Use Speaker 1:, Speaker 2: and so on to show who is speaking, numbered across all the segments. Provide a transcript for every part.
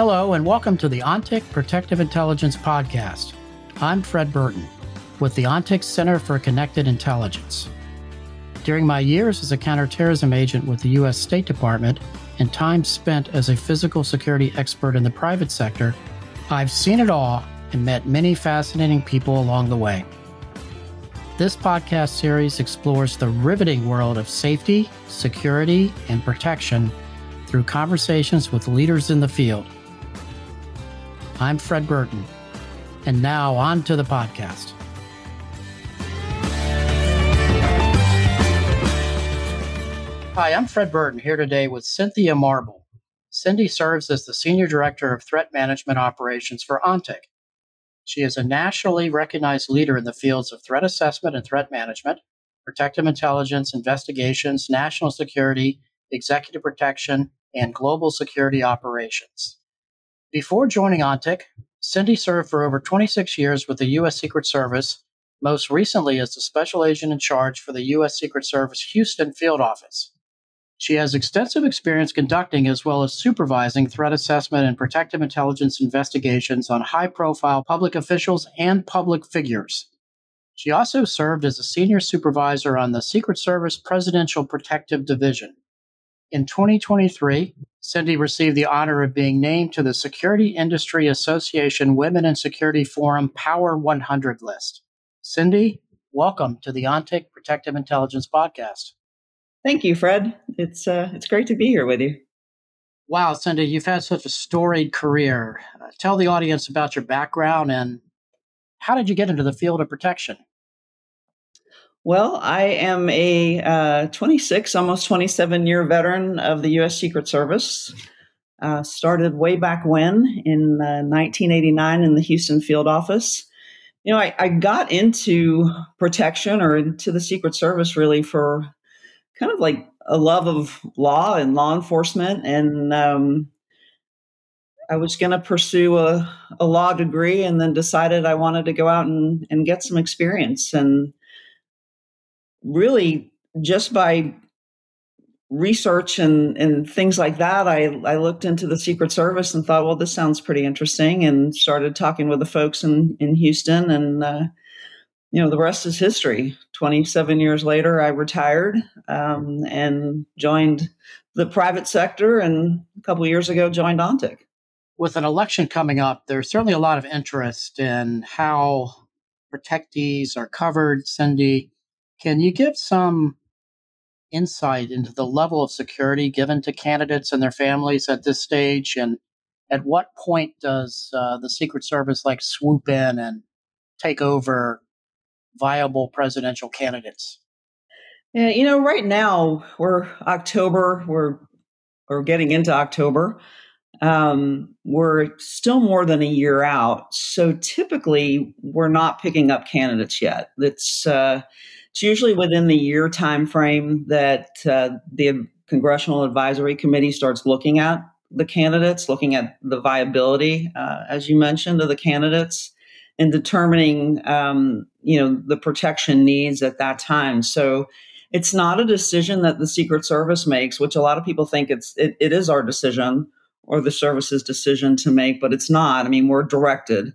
Speaker 1: Hello, and welcome to the ONTIC Protective Intelligence Podcast. I'm Fred Burton with the ONTIC Center for Connected Intelligence. During my years as a counterterrorism agent with the U.S. State Department and time spent as a physical security expert in the private sector, I've seen it all and met many fascinating people along the way. This podcast series explores the riveting world of safety, security, and protection through conversations with leaders in the field. I'm Fred Burton. And now on to the podcast. Hi, I'm Fred Burton here today with Cynthia Marble. Cindy serves as the Senior Director of Threat Management Operations for ONTIC. She is a nationally recognized leader in the fields of threat assessment and threat management, protective intelligence, investigations, national security, executive protection, and global security operations. Before joining ONTIC, Cindy served for over 26 years with the U.S. Secret Service, most recently as the special agent in charge for the U.S. Secret Service Houston field office. She has extensive experience conducting as well as supervising threat assessment and protective intelligence investigations on high profile public officials and public figures. She also served as a senior supervisor on the Secret Service Presidential Protective Division. In 2023, Cindy received the honor of being named to the Security Industry Association Women in Security Forum Power 100 list. Cindy, welcome to the ONTIC Protective Intelligence Podcast.
Speaker 2: Thank you, Fred. It's uh, it's great to be here with you.
Speaker 1: Wow, Cindy, you've had such a storied career. Uh, tell the audience about your background and how did you get into the field of protection?
Speaker 2: Well, I am a uh, 26, almost 27 year veteran of the U.S. Secret Service. Uh, started way back when in uh, 1989 in the Houston field office. You know, I, I, got into protection or into the Secret Service really for kind of like a love of law and law enforcement. And um, I was going to pursue a, a, law degree and then decided I wanted to go out and, and get some experience. And really just by research and, and things like that, I, I looked into the Secret Service and thought, well, this sounds pretty interesting, and started talking with the folks in, in Houston. And, uh, you know, the rest is history. 27 years later, I retired um, and joined the private sector, and a couple years ago, joined ONTIC.
Speaker 1: With an election coming up, there's certainly a lot of interest in how protectees are covered. Cindy, can you give some insight into the level of security given to candidates and their families at this stage? And at what point does uh, the Secret Service like swoop in and take over viable presidential candidates?
Speaker 2: Yeah, you know, right now we're October, we're we're getting into October. Um, we're still more than a year out, so typically we're not picking up candidates yet. It's uh, it's usually within the year time frame that uh, the Congressional Advisory Committee starts looking at the candidates, looking at the viability, uh, as you mentioned, of the candidates, and determining, um, you know, the protection needs at that time. So it's not a decision that the Secret Service makes, which a lot of people think it's it, it is our decision or the service's decision to make, but it's not. I mean, we're directed.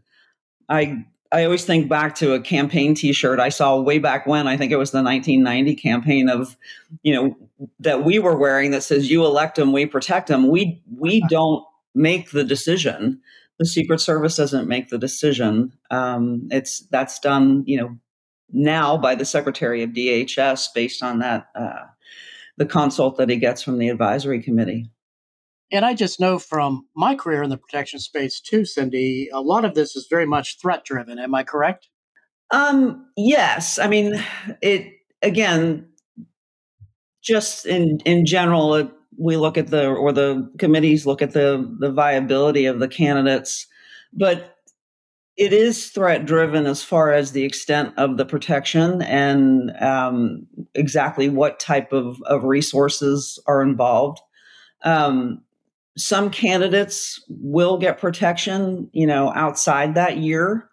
Speaker 2: I I always think back to a campaign T-shirt I saw way back when. I think it was the 1990 campaign of, you know, that we were wearing that says "You elect them, we protect them." We we don't make the decision. The Secret Service doesn't make the decision. Um, it's that's done, you know, now by the Secretary of DHS based on that uh, the consult that he gets from the advisory committee.
Speaker 1: And I just know from my career in the protection space too, Cindy, a lot of this is very much threat driven. Am I correct?
Speaker 2: Um, yes. I mean, it again, just in in general, it, we look at the or the committees look at the the viability of the candidates, but it is threat driven as far as the extent of the protection and um, exactly what type of, of resources are involved. Um, some candidates will get protection, you know, outside that year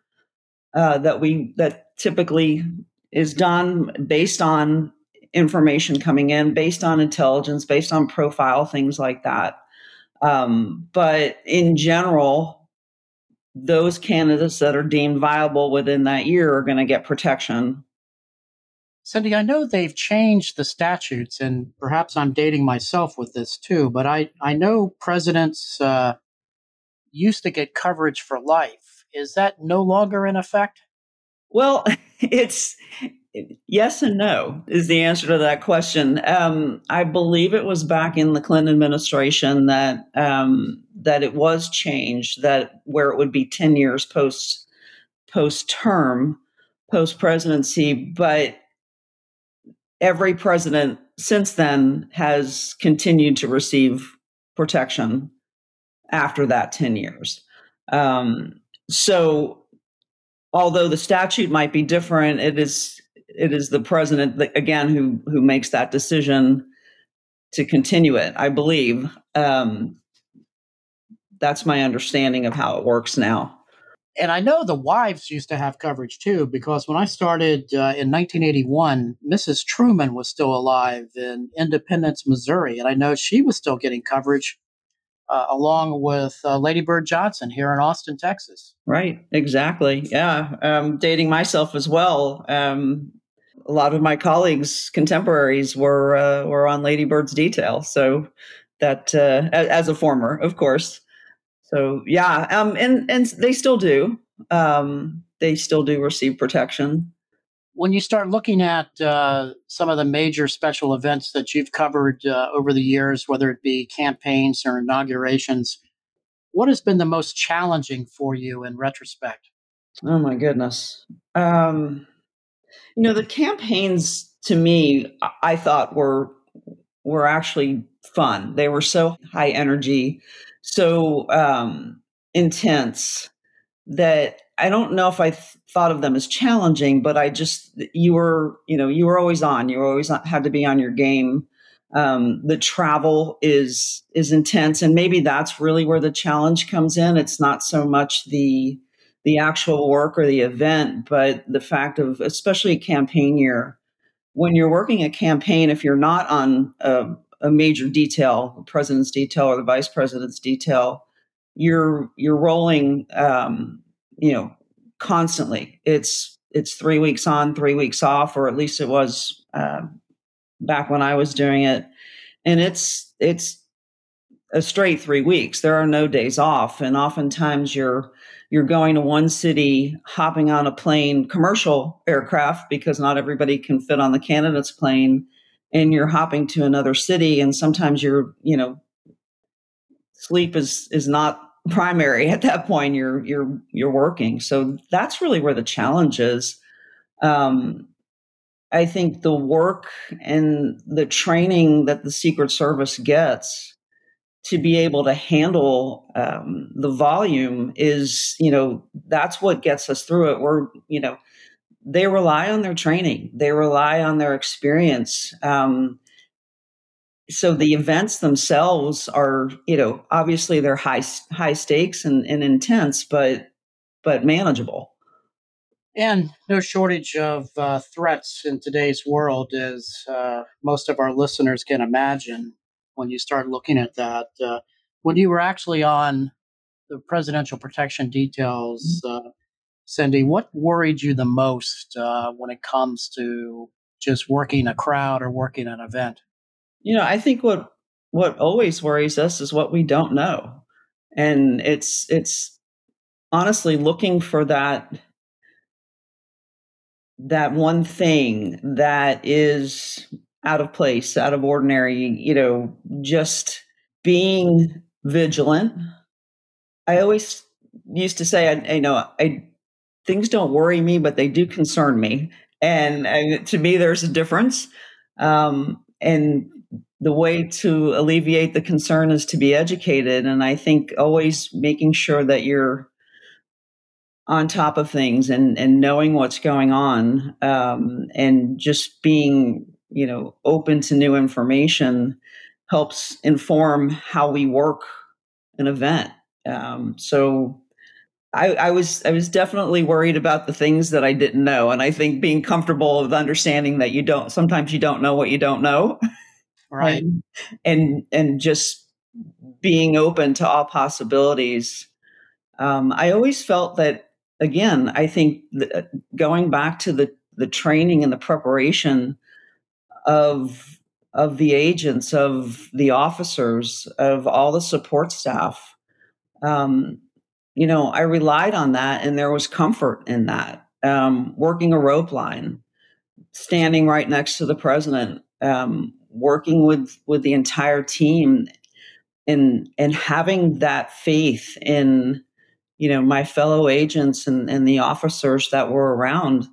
Speaker 2: uh, that we that typically is done based on information coming in, based on intelligence, based on profile, things like that. Um, but in general, those candidates that are deemed viable within that year are going to get protection.
Speaker 1: Cindy, I know they've changed the statutes, and perhaps I'm dating myself with this too, but I, I know presidents uh, used to get coverage for life. Is that no longer in effect?
Speaker 2: Well, it's yes and no is the answer to that question. Um, I believe it was back in the Clinton administration that um, that it was changed that where it would be ten years post post term, post presidency, but every president since then has continued to receive protection after that 10 years. Um, so although the statute might be different, it is it is the president again who who makes that decision to continue it. I believe um, that's my understanding of how it works now.
Speaker 1: And I know the wives used to have coverage too, because when I started uh, in 1981, Mrs. Truman was still alive in Independence, Missouri, and I know she was still getting coverage uh, along with uh, Lady Bird Johnson here in Austin, Texas.
Speaker 2: Right, exactly. Yeah, um, dating myself as well. Um, a lot of my colleagues, contemporaries, were uh, were on Lady Bird's detail. So that, uh, as a former, of course. So yeah, um, and and they still do. Um, they still do receive protection.
Speaker 1: When you start looking at uh, some of the major special events that you've covered uh, over the years, whether it be campaigns or inaugurations, what has been the most challenging for you in retrospect?
Speaker 2: Oh my goodness. Um, you know, the campaigns to me, I thought were were actually fun. They were so high energy, so um, intense that I don't know if I th- thought of them as challenging, but I just you were you know you were always on. You always had to be on your game. Um, the travel is is intense, and maybe that's really where the challenge comes in. It's not so much the the actual work or the event, but the fact of, especially a campaign year, when you're working a campaign, if you're not on a, a major detail, the president's detail or the vice president's detail, you're you're rolling, um, you know, constantly. It's it's three weeks on, three weeks off, or at least it was uh, back when I was doing it, and it's it's a straight three weeks. There are no days off, and oftentimes you're you're going to one city, hopping on a plane, commercial aircraft, because not everybody can fit on the candidate's plane, and you're hopping to another city, and sometimes you're, you know, sleep is is not primary at that point. You're you're you're working, so that's really where the challenge is. Um, I think the work and the training that the Secret Service gets to be able to handle um, the volume is, you know, that's what gets us through it. We're, you know, they rely on their training, they rely on their experience. Um, so the events themselves are, you know, obviously they're high high stakes and, and intense, but but manageable.
Speaker 1: And no shortage of uh, threats in today's world, as uh, most of our listeners can imagine when you start looking at that. Uh, when you were actually on the presidential protection details, mm-hmm. uh, Cindy, what worried you the most uh, when it comes to just working a crowd or working an event?
Speaker 2: You know, I think what what always worries us is what we don't know, and it's it's honestly looking for that that one thing that is out of place, out of ordinary, you know, just being vigilant. I always used to say, I, you know, I things don't worry me, but they do concern me, and, and to me, there's a difference. Um, and the way to alleviate the concern is to be educated, and I think always making sure that you're on top of things and and knowing what's going on, um, and just being you know open to new information helps inform how we work an event. Um, so I, I, was I was definitely worried about the things that I didn't know, and I think being comfortable with understanding that you don't sometimes you don't know what you don't know,
Speaker 1: right?
Speaker 2: and and, and just being open to all possibilities. Um, I always felt that, again, I think the, going back to the, the training and the preparation of of the agents, of the officers, of all the support staff, um, you know, I relied on that, and there was comfort in that. Um, working a rope line, standing right next to the president, um, working with with the entire team and and having that faith in you know my fellow agents and, and the officers that were around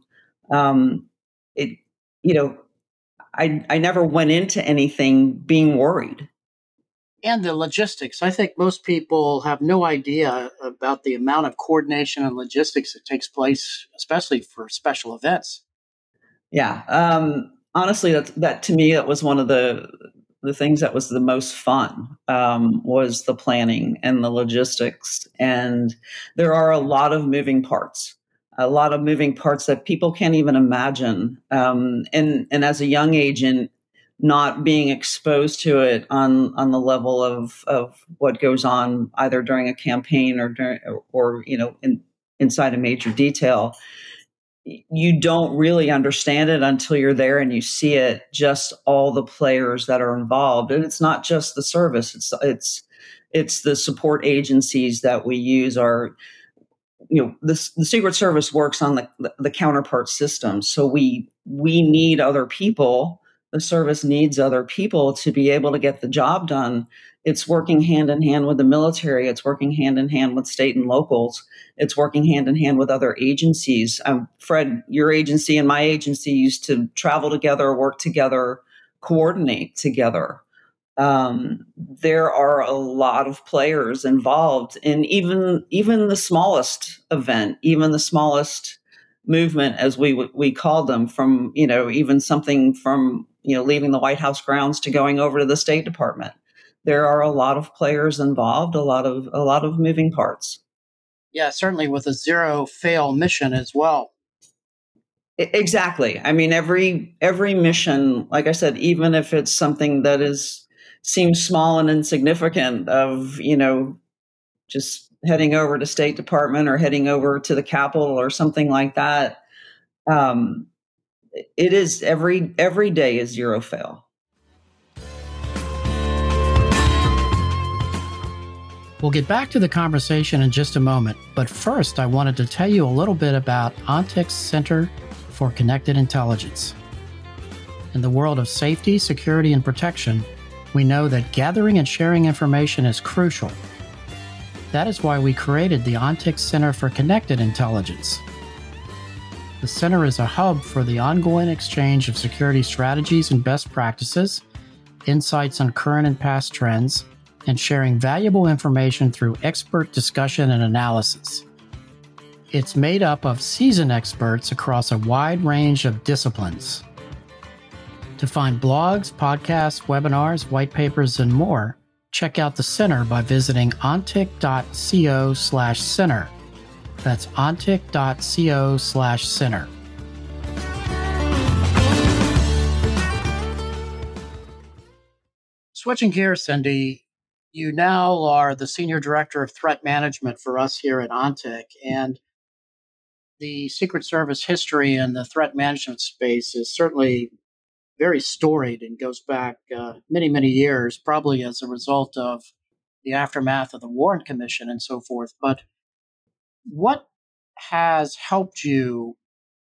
Speaker 2: um, it you know I, I never went into anything being worried
Speaker 1: and the logistics i think most people have no idea about the amount of coordination and logistics that takes place especially for special events
Speaker 2: yeah um, honestly that, that to me that was one of the the things that was the most fun um, was the planning and the logistics. And there are a lot of moving parts, a lot of moving parts that people can't even imagine. Um, and and as a young agent, not being exposed to it on on the level of of what goes on either during a campaign or during or, you know in, inside a major detail you don't really understand it until you're there and you see it just all the players that are involved. And it's not just the service it's it's it's the support agencies that we use are you know the, the secret service works on the, the, the counterpart system. So we we need other people the service needs other people to be able to get the job done. It's working hand in hand with the military. It's working hand in hand with state and locals. It's working hand in hand with other agencies. Um, fred your agency and my agency used to travel together work together coordinate together. Um, there are a lot of players involved in even even the smallest event even the smallest movement as we we called them from you know even something from you know leaving the white house grounds to going over to the state department there are a lot of players involved, a lot of a lot of moving parts.
Speaker 1: Yeah, certainly with a zero fail mission as well.
Speaker 2: Exactly. I mean, every every mission, like I said, even if it's something that is seems small and insignificant, of you know, just heading over to State Department or heading over to the Capitol or something like that, um, it is every every day is zero fail.
Speaker 1: We'll get back to the conversation in just a moment, but first I wanted to tell you a little bit about ONTIC's Center for Connected Intelligence. In the world of safety, security, and protection, we know that gathering and sharing information is crucial. That is why we created the ONTIC Center for Connected Intelligence. The center is a hub for the ongoing exchange of security strategies and best practices, insights on current and past trends, and sharing valuable information through expert discussion and analysis. It's made up of seasoned experts across a wide range of disciplines. To find blogs, podcasts, webinars, white papers, and more, check out the center by visiting ontic.co slash center. That's ontic.co slash center. Switching gears, Cindy, you now are the senior director of threat management for us here at ONTIC. And the Secret Service history in the threat management space is certainly very storied and goes back uh, many, many years, probably as a result of the aftermath of the Warren Commission and so forth. But what has helped you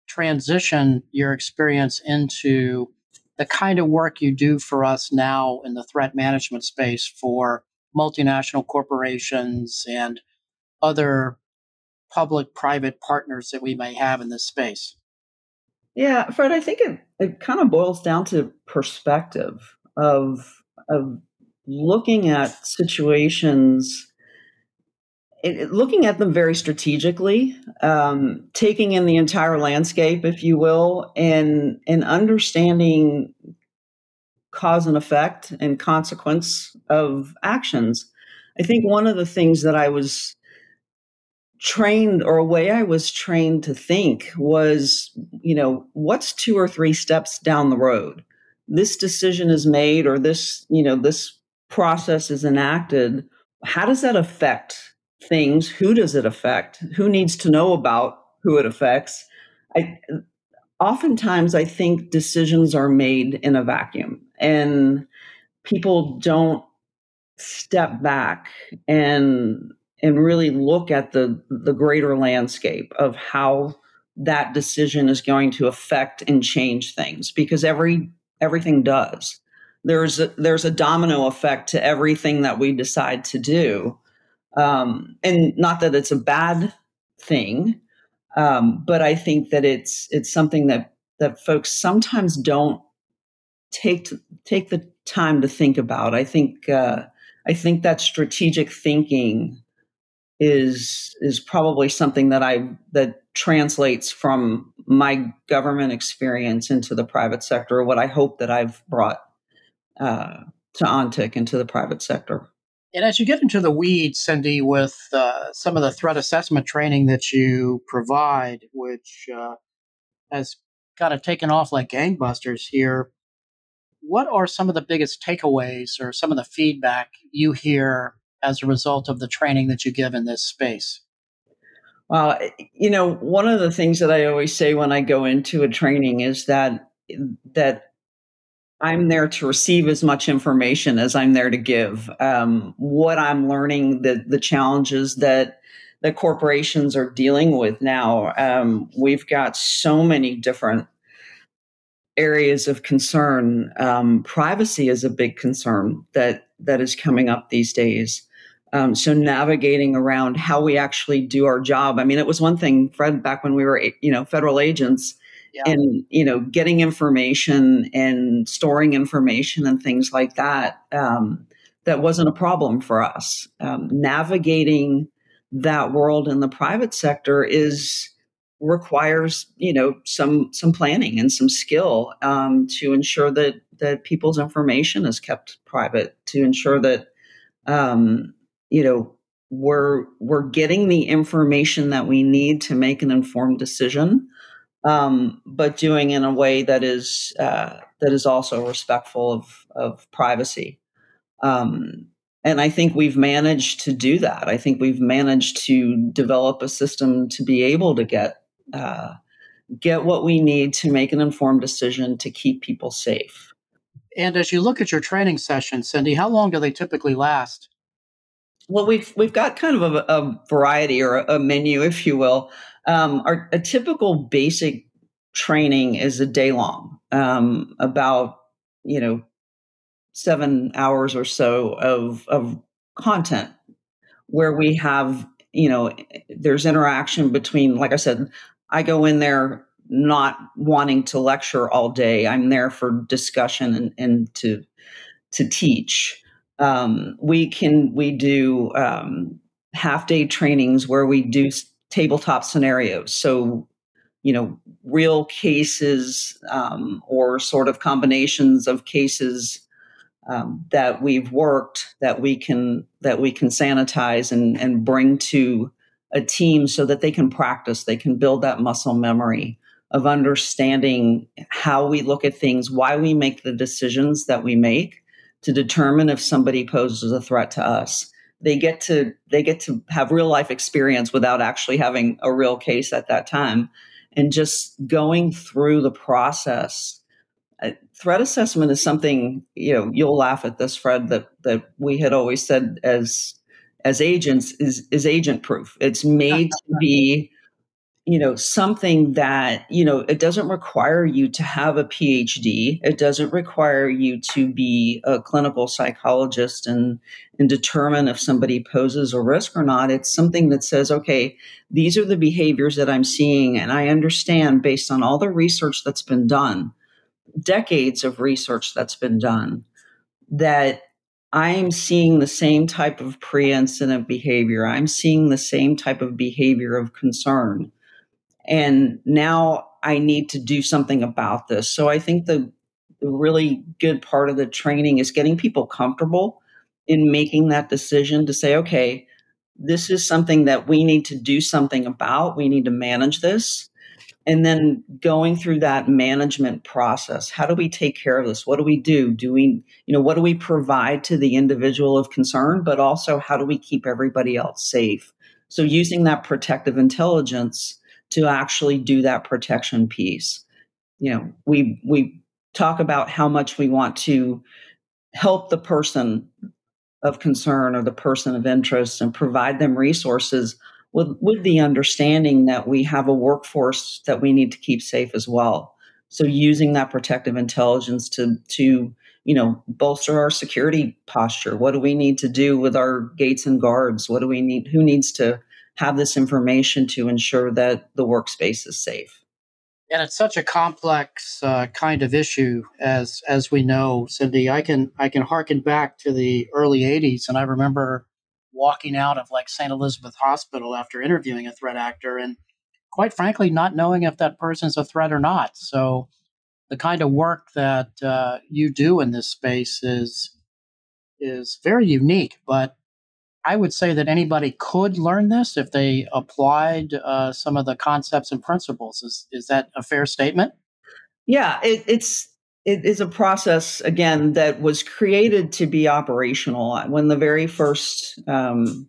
Speaker 1: transition your experience into the kind of work you do for us now in the threat management space for multinational corporations and other public private partners that we may have in this space?
Speaker 2: Yeah, Fred, I think it, it kind of boils down to perspective of of looking at situations it, looking at them very strategically, um, taking in the entire landscape, if you will, and and understanding cause and effect and consequence of actions. I think one of the things that I was trained or a way I was trained to think was, you know, what's two or three steps down the road? This decision is made or this, you know, this process is enacted, how does that affect things? Who does it affect? Who needs to know about who it affects? I, oftentimes, I think decisions are made in a vacuum, and people don't step back and and really look at the the greater landscape of how that decision is going to affect and change things because every everything does. There's a, there's a domino effect to everything that we decide to do. Um, and not that it's a bad thing um, but i think that it's it's something that that folks sometimes don't take to, take the time to think about. I think uh, i think that strategic thinking is is probably something that I that translates from my government experience into the private sector. What I hope that I've brought uh, to ONTIC into the private sector.
Speaker 1: And as you get into the weeds, Cindy, with uh, some of the threat assessment training that you provide, which uh, has kind of taken off like gangbusters here, what are some of the biggest takeaways or some of the feedback you hear as a result of the training that you give in this space?
Speaker 2: Well, you know, one of the things that I always say when I go into a training is that that I'm there to receive as much information as I'm there to give. Um, what I'm learning, the the challenges that the corporations are dealing with now. Um, we've got so many different areas of concern. Um, privacy is a big concern that that is coming up these days. Um, so navigating around how we actually do our job. I mean, it was one thing, Fred, back when we were, you know, federal agents, yeah. and you know, getting information and storing information and things like that. Um, that wasn't a problem for us. Um, navigating that world in the private sector is requires you know some some planning and some skill um, to ensure that that people's information is kept private to ensure that um, you know we're we're getting the information that we need to make an informed decision um, but doing in a way that is uh, that is also respectful of of privacy um, and I think we've managed to do that. I think we've managed to develop a system to be able to get uh, get what we need to make an informed decision to keep people safe.
Speaker 1: And as you look at your training sessions, Cindy, how long do they typically last?
Speaker 2: Well, we've we've got kind of a, a variety or a, a, menu, if you will. Um, our a typical basic training is a day long, um, about you know seven hours or so of of content, where we have you know there's interaction between, like I said, I go in there not wanting to lecture all day. I'm there for discussion and, and to to teach um, we can we do um, half day trainings where we do tabletop scenarios. So you know real cases um, or sort of combinations of cases um, that we've worked that we can that we can sanitize and, and bring to a team so that they can practice. They can build that muscle memory of understanding how we look at things why we make the decisions that we make to determine if somebody poses a threat to us. They get to they get to have real life experience without actually having a real case at that time, and just going through the process. Uh, threat assessment is something you know you'll laugh at this, Fred. That that we had always said as as agents is is agent proof. It's made to be you know something that you know it doesn't require you to have a phd it doesn't require you to be a clinical psychologist and and determine if somebody poses a risk or not. It's something that says okay these are the behaviors that i'm seeing and i understand based on all the research that's been done decades of research that's been done that I'm seeing the same type of pre incident behavior. I'm seeing the same type of behavior of concern and now I need to do something about this. So I think the, really good part of the training is getting people comfortable in making that decision to say, okay, this is something that we need to do something about. We need to manage this. and then going through that management process how do we take care of this what do we do do we you know what do we provide to the individual of concern but also how do we keep everybody else safe so using that protective intelligence to actually do that protection piece you know we we talk about how much we want to help the person of concern or the person of interest and provide them resources with, with the understanding that we have a workforce that we need to keep safe as well. So using that protective intelligence to to you know bolster our security posture. What do we need to do with our gates and guards? What do we need? Who needs to have this information to ensure that the workspace is safe?
Speaker 1: And it's such a complex uh, kind of issue, as as we know, Cindy. I can I can harken back to the early '80s, and I remember walking out of like St. Elizabeth Hospital after interviewing a threat actor and quite frankly not knowing if that person's a threat or not. So the kind of work that uh, you do in this space is is very unique, but I would say that anybody could learn this if they applied uh, some of the concepts and principles. Is is that a fair statement?
Speaker 2: Yeah, it, it's it is a process again that was created to be operational. When the very first um,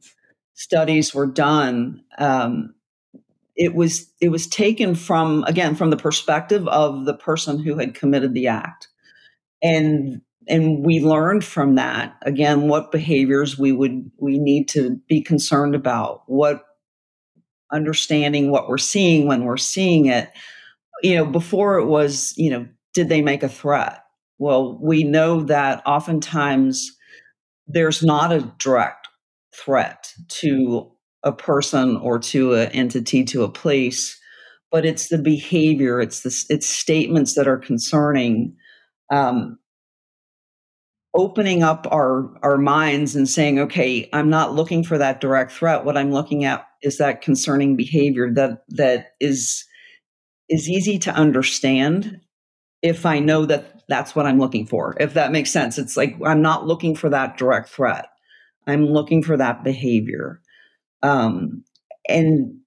Speaker 2: studies were done, um, it was it was taken from again from the perspective of the person who had committed the act, and and we learned from that again what behaviors we would we need to be concerned about, what understanding what we're seeing when we're seeing it. You know, before it was you know did they make a threat? Well, we know that oftentimes there's not a direct threat to a person or to an entity, to a place, but it's the behavior, it's the it's statements that are concerning. Um, opening up our our minds and saying okay i'm not looking for that direct threat what i'm looking at is that concerning behavior that that is is easy to understand if I know that that's what I'm looking for. If that makes sense, it's like I'm not looking for that direct threat. I'm looking for that behavior. Um, and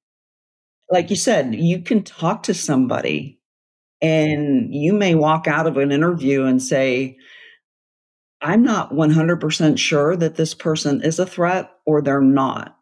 Speaker 2: like you said, you can talk to somebody and you may walk out of an interview and say, I'm not 100% sure that this person is a threat or they're not.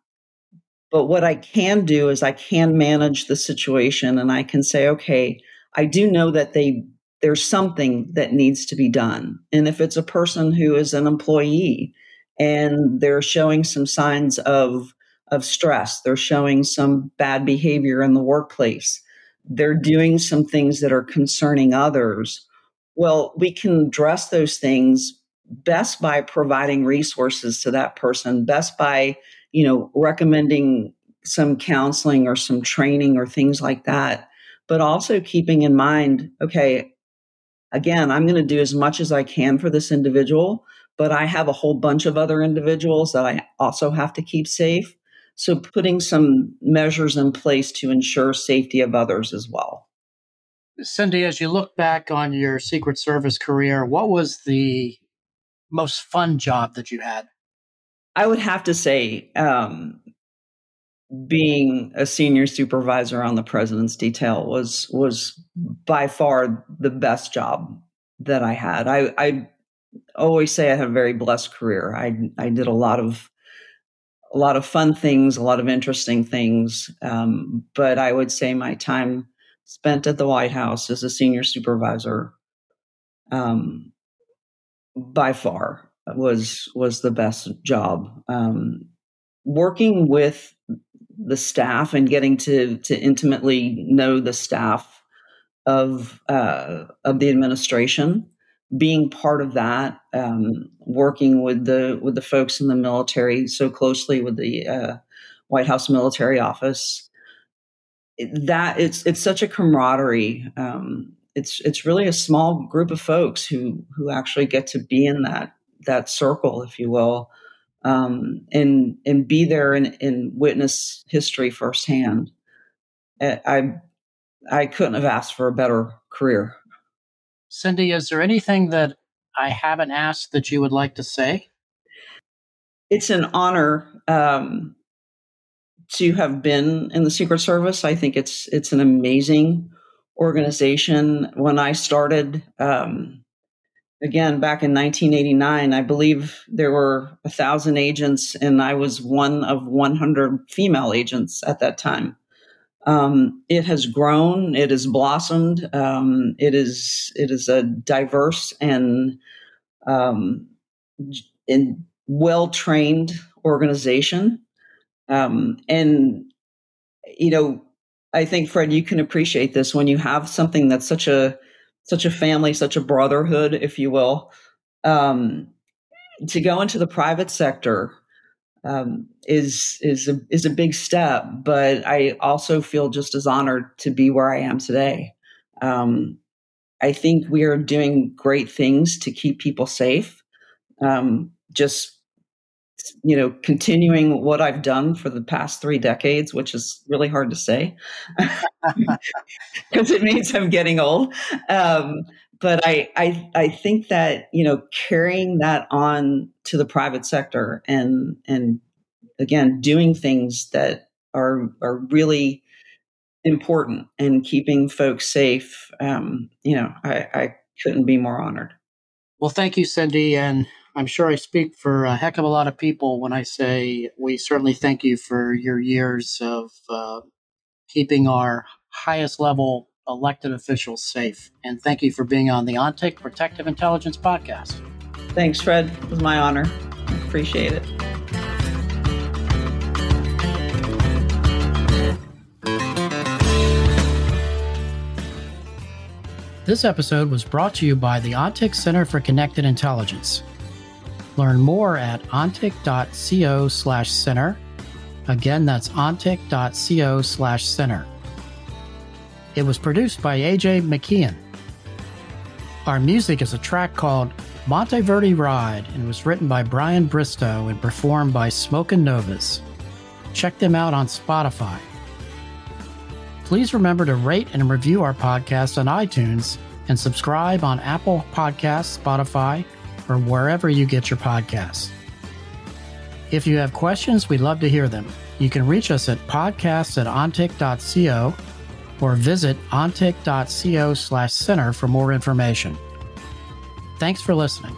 Speaker 2: But what I can do is I can manage the situation and I can say, okay, I do know that they there's something that needs to be done. And if it's a person who is an employee and they're showing some signs of, of stress, they're showing some bad behavior in the workplace, they're doing some things that are concerning others, well, we can address those things best by providing resources to that person, best by, you know, recommending some counseling or some training or things like that but also keeping in mind okay again, I'm going to do as much as I can for this individual, but I have a whole bunch of other individuals that I also have to keep safe. So putting some measures in place to ensure safety of others as well.
Speaker 1: Cindy, as you look back on your Secret Service career, what was the most fun job that you had?
Speaker 2: I would have to say um, being a senior supervisor on the president's detail was was by far the best job that I had. I, I always say I had a very blessed career. I I did a lot of a lot of fun things, a lot of interesting things. Um, but I would say my time spent at the White House as a senior supervisor, um, by far was was the best job. Um, working with the staff and getting to to intimately know the staff of uh, of the administration, being part of that, um, working with the with the folks in the military so closely with the uh, White House Military Office. That it's it's such a camaraderie. Um, it's it's really a small group of folks who who actually get to be in that that circle, if you will, um, and and be there and, and witness history firsthand. I I couldn't have asked for a better career.
Speaker 1: Cindy, is there anything that I haven't asked that you would like to say?
Speaker 2: It's an honor um, to have been in the Secret Service. I think it's it's an amazing organization. When I started, um, again back in 1989, I believe there were a thousand agents, and I was one of 100 female agents at that time. Um, it has grown, it has blossomed. Um, it is it is a diverse and um, well trained organization. Um, and you know, I think Fred, you can appreciate this when you have something that's such a such a family, such a brotherhood, if you will. Um, to go into the private sector um, is is a, is a big step, but I also feel just as honored to be where I am today. Um, I think we are doing great things to keep people safe. Um, just you know, continuing what I've done for the past three decades, which is really hard to say because it means I'm getting old. Um, but I, I, I think that you know, carrying that on to the private sector and and again, doing things that are are really important and keeping folks safe. Um, you know, I, I couldn't be more honored.
Speaker 1: Well, thank you, Cindy, and I'm sure I speak for a heck of a lot of people when I say we certainly thank you for your years of uh, keeping our highest level elected officials safe. And thank you for being on the ONTIC Protective Intelligence Podcast.
Speaker 2: Thanks, Fred. It was my honor. Appreciate it.
Speaker 1: This episode was brought to you by the ONTIC Center for Connected Intelligence. Learn more at ontic.co slash center. Again, that's ontic.co slash center. It was produced by AJ McKeon. Our music is a track called Monteverdi Ride and was written by Brian Bristow and performed by Smokin' Novas. Check them out on Spotify. Please remember to rate and review our podcast on iTunes and subscribe on Apple Podcasts, Spotify, or wherever you get your podcasts. If you have questions, we'd love to hear them. You can reach us at podcasts at ontic.co or visit ontic.co slash center for more information. Thanks for listening.